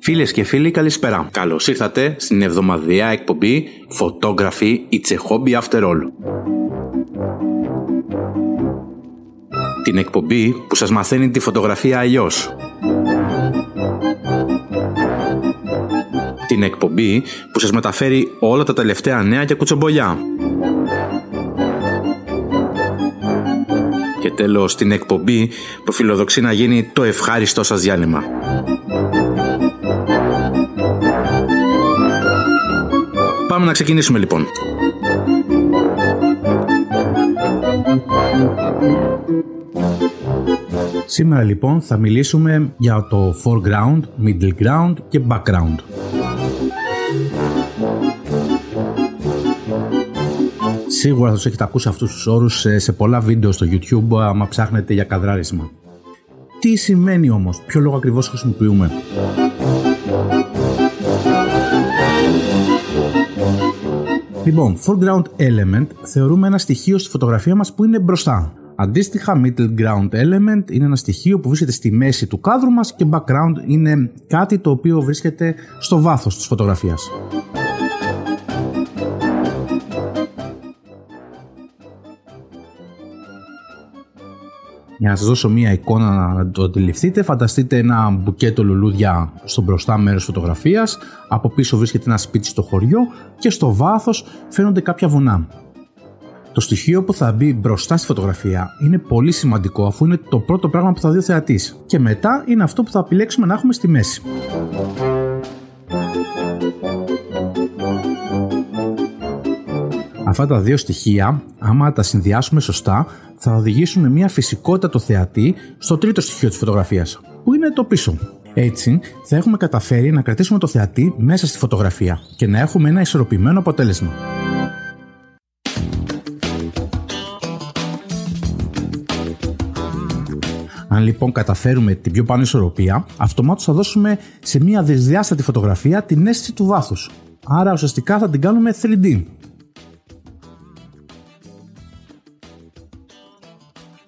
Φίλες και φίλοι καλησπέρα. Καλώς ήρθατε στην εβδομαδιαία εκπομπή Photography It's a Hobby After All. Την εκπομπή που σας μαθαίνει τη φωτογραφία αλλιώς. Την εκπομπή που σας μεταφέρει όλα τα τελευταία νέα και κουτσομπολιά. Και τέλος την εκπομπή που φιλοδοξεί να γίνει το ευχάριστό σας διάλειμμα. Πάμε να ξεκινήσουμε λοιπόν. Σήμερα λοιπόν θα μιλήσουμε για το foreground, middle ground και background. Σίγουρα θα τους έχετε ακούσει αυτούς τους όρους σε, πολλά βίντεο στο YouTube άμα ψάχνετε για καδράρισμα. Τι σημαίνει όμως, ποιο λόγο ακριβώς χρησιμοποιούμε; Λοιπόν, foreground element θεωρούμε ένα στοιχείο στη φωτογραφία μας που είναι μπροστά. Αντίστοιχα, middle ground element είναι ένα στοιχείο που βρίσκεται στη μέση του κάδρου μας και background είναι κάτι το οποίο βρίσκεται στο βάθος της φωτογραφίας. Για να σας δώσω μία εικόνα να το αντιληφθείτε, φανταστείτε ένα μπουκέτο λουλούδια στο μπροστά μέρος φωτογραφίας, από πίσω βρίσκεται ένα σπίτι στο χωριό και στο βάθος φαίνονται κάποια βουνά. Το στοιχείο που θα μπει μπροστά στη φωτογραφία είναι πολύ σημαντικό αφού είναι το πρώτο πράγμα που θα δει ο θεατής και μετά είναι αυτό που θα επιλέξουμε να έχουμε στη μέση. Αυτά τα δύο στοιχεία, άμα τα συνδυάσουμε σωστά, θα οδηγήσουν με μια φυσικότητα το θεατή στο τρίτο στοιχείο της φωτογραφίας, που είναι το πίσω. Έτσι, θα έχουμε καταφέρει να κρατήσουμε το θεατή μέσα στη φωτογραφία και να έχουμε ένα ισορροπημένο αποτέλεσμα. Αν λοιπόν καταφέρουμε την πιο πάνω ισορροπία, αυτομάτως θα δώσουμε σε μια δυσδιάστατη φωτογραφία την αίσθηση του βάθους. Άρα ουσιαστικά θα την κάνουμε 3D.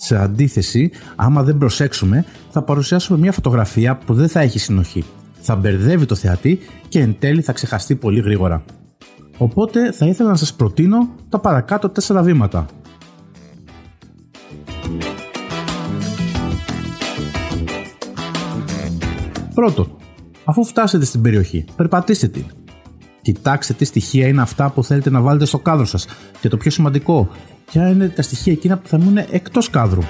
Σε αντίθεση, άμα δεν προσέξουμε, θα παρουσιάσουμε μια φωτογραφία που δεν θα έχει συνοχή. Θα μπερδεύει το θεατή και εν τέλει θα ξεχαστεί πολύ γρήγορα. Οπότε θα ήθελα να σας προτείνω τα παρακάτω τέσσερα βήματα. Πρώτον, αφού φτάσετε στην περιοχή, περπατήστε την. Κοιτάξτε τι στοιχεία είναι αυτά που θέλετε να βάλετε στο κάδρο σας και το πιο σημαντικό, ποια είναι τα στοιχεία εκείνα που θα μείνουν εκτός κάδρου.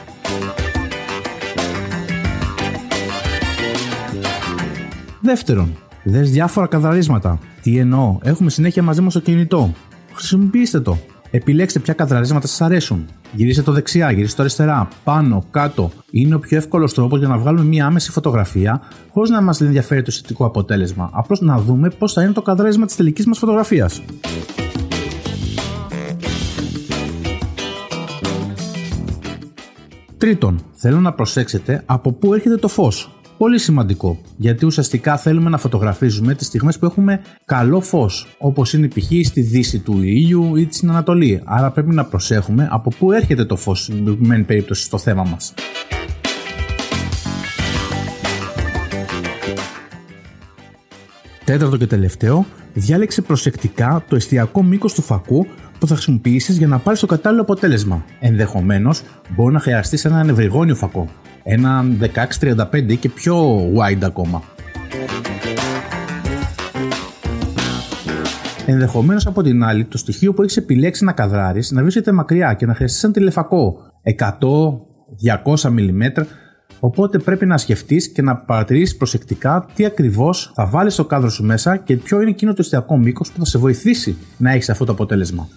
Δεύτερον, δες διάφορα καδραρίσματα. Τι εννοώ, έχουμε συνέχεια μαζί μας το κινητό. Χρησιμοποιήστε το. Επιλέξτε ποια καδραρίσματα σας αρέσουν. Γυρίστε το δεξιά, γυρίστε το αριστερά, πάνω, κάτω. Είναι ο πιο εύκολος τρόπος για να βγάλουμε μια άμεση φωτογραφία χωρίς να μας ενδιαφέρει το αισθητικό αποτέλεσμα. Απλώς να δούμε πώς θα είναι το καδράσμα της τελικής μας φωτογραφίας. Τρίτον, θέλω να προσέξετε από πού έρχεται το φως. Πολύ σημαντικό, γιατί ουσιαστικά θέλουμε να φωτογραφίζουμε τις στιγμές που έχουμε καλό φως, όπως είναι π.χ. στη δύση του ήλιου ή στην Ανατολή. Άρα πρέπει να προσέχουμε από πού έρχεται το φως στην προηγουμένη περίπτωση στο θέμα μας. Τέταρτο και τελευταίο, διάλεξε προσεκτικά το εστιακό μήκος του φακού που θα χρησιμοποιήσεις για να πάρεις το κατάλληλο αποτέλεσμα. Ενδεχομένως, μπορεί να χρειαστείς ένα ευρυγόνιο φακό, ένα 1635 και πιο wide ακόμα. Ενδεχομένως από την άλλη, το στοιχείο που έχεις επιλέξει να καδράρεις να βρίσκεται μακριά και να χρειαστείς ένα τηλεφακό 100-200 mm. Οπότε πρέπει να σκεφτείς και να παρατηρήσεις προσεκτικά τι ακριβώς θα βάλεις στο κάδρο σου μέσα και ποιο είναι εκείνο το εστιακό μήκος που θα σε βοηθήσει να έχεις αυτό το αποτέλεσμα.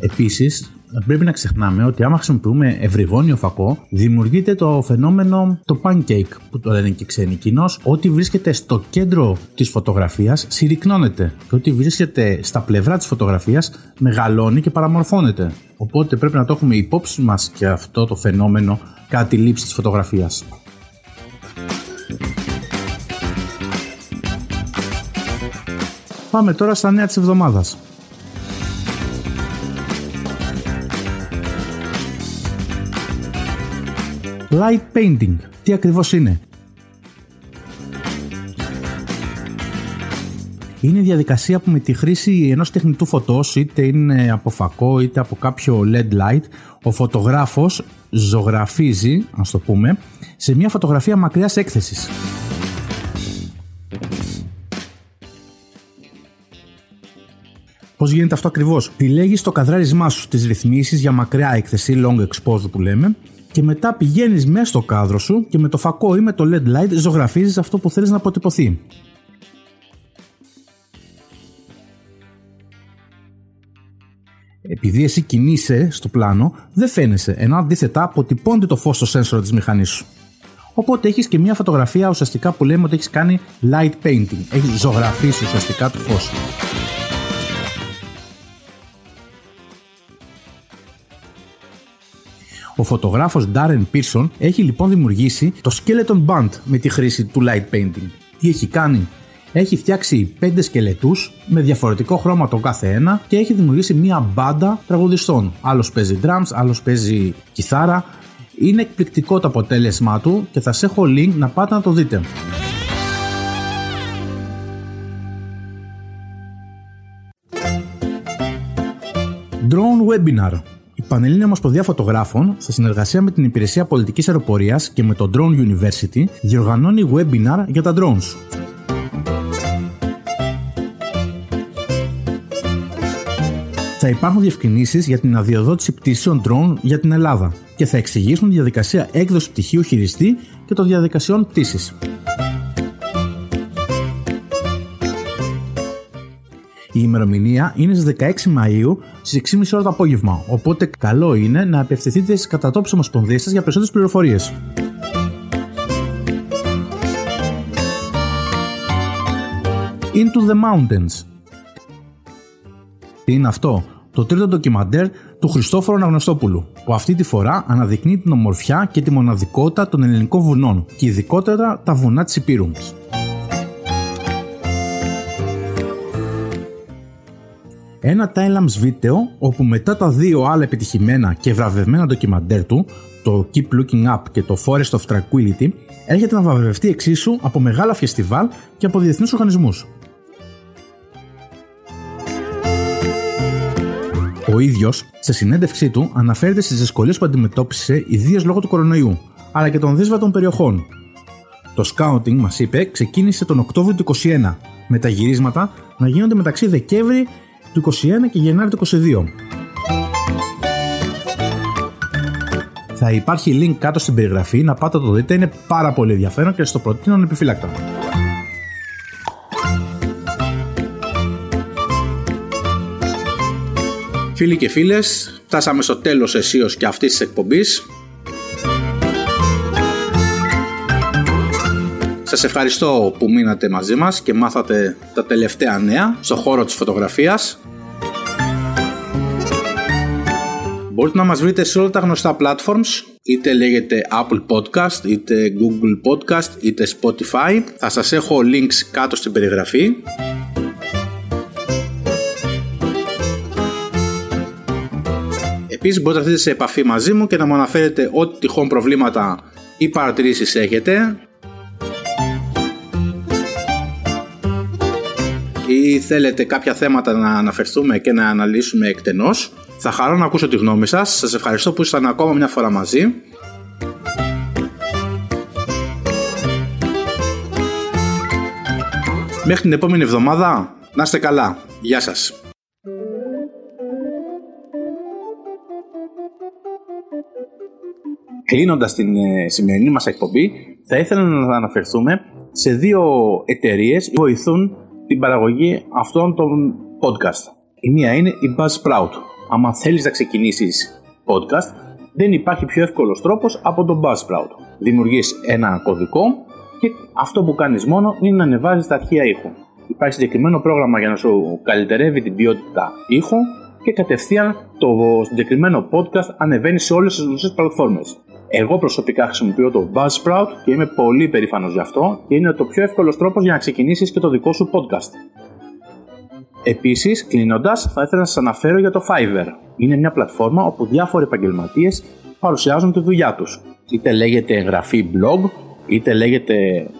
Επίσης, πρέπει να ξεχνάμε ότι άμα χρησιμοποιούμε ευρυγόνιο φακό, δημιουργείται το φαινόμενο το pancake που το λένε και ξένοι κοινώς, ότι βρίσκεται στο κέντρο της φωτογραφίας συρρυκνώνεται και ότι βρίσκεται στα πλευρά της φωτογραφίας μεγαλώνει και παραμορφώνεται. Οπότε πρέπει να το έχουμε υπόψη μας και αυτό το φαινόμενο κατά τη λήψη της φωτογραφίας. Πάμε τώρα στα νέα της εβδομάδας. Light painting. Τι ακριβώς είναι; Είναι η διαδικασία που με τη χρήση ενός τεχνητού φωτός, είτε είναι από φακό είτε από κάποιο LED light, ο φωτογράφος ζωγραφίζει, ας το πούμε, σε μια φωτογραφία μακριάς έκθεσης. Πώς γίνεται αυτό ακριβώς; Επιλέγει το καδράρισμά σου, τι ρυθμίσεις για μακριά έκθεση, long exposure που λέμε, και μετά πηγαίνεις μέσα στο κάδρο σου και με το φακό ή με το LED light ζωγραφίζεις αυτό που θέλεις να αποτυπωθεί. Επειδή εσύ κινείσαι στο πλάνο, δεν φαίνεσαι, ενώ αντίθετα αποτυπώνεται το φως στο σένσορο της μηχανής σου. Οπότε έχεις και μια φωτογραφία ουσιαστικά που λέμε ότι έχεις κάνει light painting. Έχεις ζωγραφίσει ουσιαστικά το φως. Ο φωτογράφος Darren Pearson έχει λοιπόν δημιουργήσει το Skeleton Band με τη χρήση του light painting. Τι έχει κάνει; Έχει φτιάξει πέντε σκελετούς με διαφορετικό χρώμα το κάθε ένα και έχει δημιουργήσει μία μπάντα τραγουδιστών. Άλλος παίζει drums, άλλος παίζει κιθάρα. Είναι εκπληκτικό το αποτέλεσμά του και θα σε έχω link να πάτε να το δείτε. Drone Webinar η Πανελλήνια Ομοσπονδία Φωτογράφων, σε συνεργασία με την Υπηρεσία Πολιτικής Αεροπορίας και με το Drone University, διοργανώνει webinar για τα drones. Θα υπάρχουν διευκρινήσεις για την αδειοδότηση πτήσεων drone για την Ελλάδα και θα εξηγήσουν τη διαδικασία έκδοση πτυχίου χειριστή και των διαδικασιών πτήσης. Η ημερομηνία είναι στις 16 Μαΐου στις 6.30 ώρα το απόγευμα, οπότε καλό είναι να απευθυνθείτε στις κατατόπιες ομοσπονδίες σας για περισσότερες πληροφορίες. Into the Mountains Τι είναι αυτό; Το τρίτο ντοκιμαντέρ του Χριστόφορου Αναγνωστόπουλου, που αυτή τη φορά αναδεικνύει την ομορφιά και τη μοναδικότητα των ελληνικών βουνών και ειδικότερα τα βουνά της Υπήρου. Ένα time-lapse βίντεο όπου μετά τα δύο άλλα επιτυχημένα και βραβευμένα ντοκιμαντέρ του, το Keep Looking Up και το Forest of Tranquility, έρχεται να βραβευτεί εξίσου από μεγάλα φεστιβάλ και από διεθνείς οργανισμούς. Ο ίδιος, σε συνέντευξή του, αναφέρεται στις δυσκολίες που αντιμετώπισε ιδίως λόγω του κορονοϊού, αλλά και των δύσβατων περιοχών. Το σκάουτινγκ, μας είπε, ξεκίνησε τον Οκτώβριο του 2021, με τα γυρίσματα να γίνονται μεταξύ Δεκέμβρη του 21 και Γενάρη του 22. Θα υπάρχει link κάτω στην περιγραφή, να πάτε το δείτε, είναι πάρα πολύ ενδιαφέρον και στο προτείνω επιφυλάκτα. Φίλοι και φίλες, φτάσαμε στο τέλος εσείως και αυτής της εκπομπής. Σας ευχαριστώ που μείνατε μαζί μας και μάθατε τα τελευταία νέα στο χώρο της φωτογραφίας. Μπορείτε να μας βρείτε σε όλα τα γνωστά platforms, είτε λέγεται Apple Podcast, είτε Google Podcast, είτε Spotify. Θα σας έχω links κάτω στην περιγραφή. Επίσης μπορείτε να έρθετε σε επαφή μαζί μου και να μου αναφέρετε ό,τι τυχόν προβλήματα ή παρατηρήσεις έχετε ή θέλετε κάποια θέματα να αναφερθούμε και να αναλύσουμε εκτενώς θα χαρώ να ακούσω τη γνώμη σας. Σας ευχαριστώ που ήσασταν ακόμα μια φορά μαζί. Μέχρι την επόμενη εβδομάδα, να είστε καλά. Γεια σας. Κλείνοντας την ε, σημερινή μας εκπομπή, θα ήθελα να αναφερθούμε σε δύο εταιρείες που βοηθούν την παραγωγή αυτών των podcast. Η μία είναι η Buzzsprout. Αν θέλεις να ξεκινήσεις podcast, δεν υπάρχει πιο εύκολος τρόπος από το Buzzsprout. Δημιουργείς ένα κωδικό και αυτό που κάνεις μόνο είναι να ανεβάζεις τα αρχεία ήχου. Υπάρχει συγκεκριμένο πρόγραμμα για να σου καλυτερεύει την ποιότητα ήχου και κατευθείαν το συγκεκριμένο podcast ανεβαίνει σε όλες τις γνωστές πλατφόρμες. Εγώ προσωπικά χρησιμοποιώ το Buzzsprout και είμαι πολύ περήφανος γι' αυτό και είναι το πιο εύκολος τρόπος για να ξεκινήσεις και το δικό σου podcast. Επίσης, κλείνοντας, θα ήθελα να σας αναφέρω για το Fiverr. Είναι μια πλατφόρμα όπου διάφοροι επαγγελματίες παρουσιάζουν τη δουλειά τους. είτε λέγεται εγγραφή blog, είτε λέγεται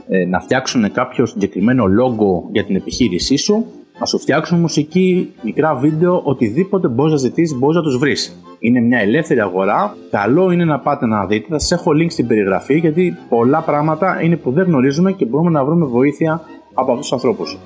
ε, να φτιάξουν κάποιο συγκεκριμένο logo για την επιχείρησή σου, να σου φτιάξουν μουσική, μικρά βίντεο, οτιδήποτε μπορείς να ζητήσεις, μπορείς να τους βρεις. Είναι μια ελεύθερη αγορά. Καλό είναι να πάτε να δείτε. Θα σας έχω link στην περιγραφή γιατί πολλά πράγματα είναι που δεν γνωρίζουμε και μπορούμε να βρούμε βοήθεια από αυτούς τους ανθρώπους.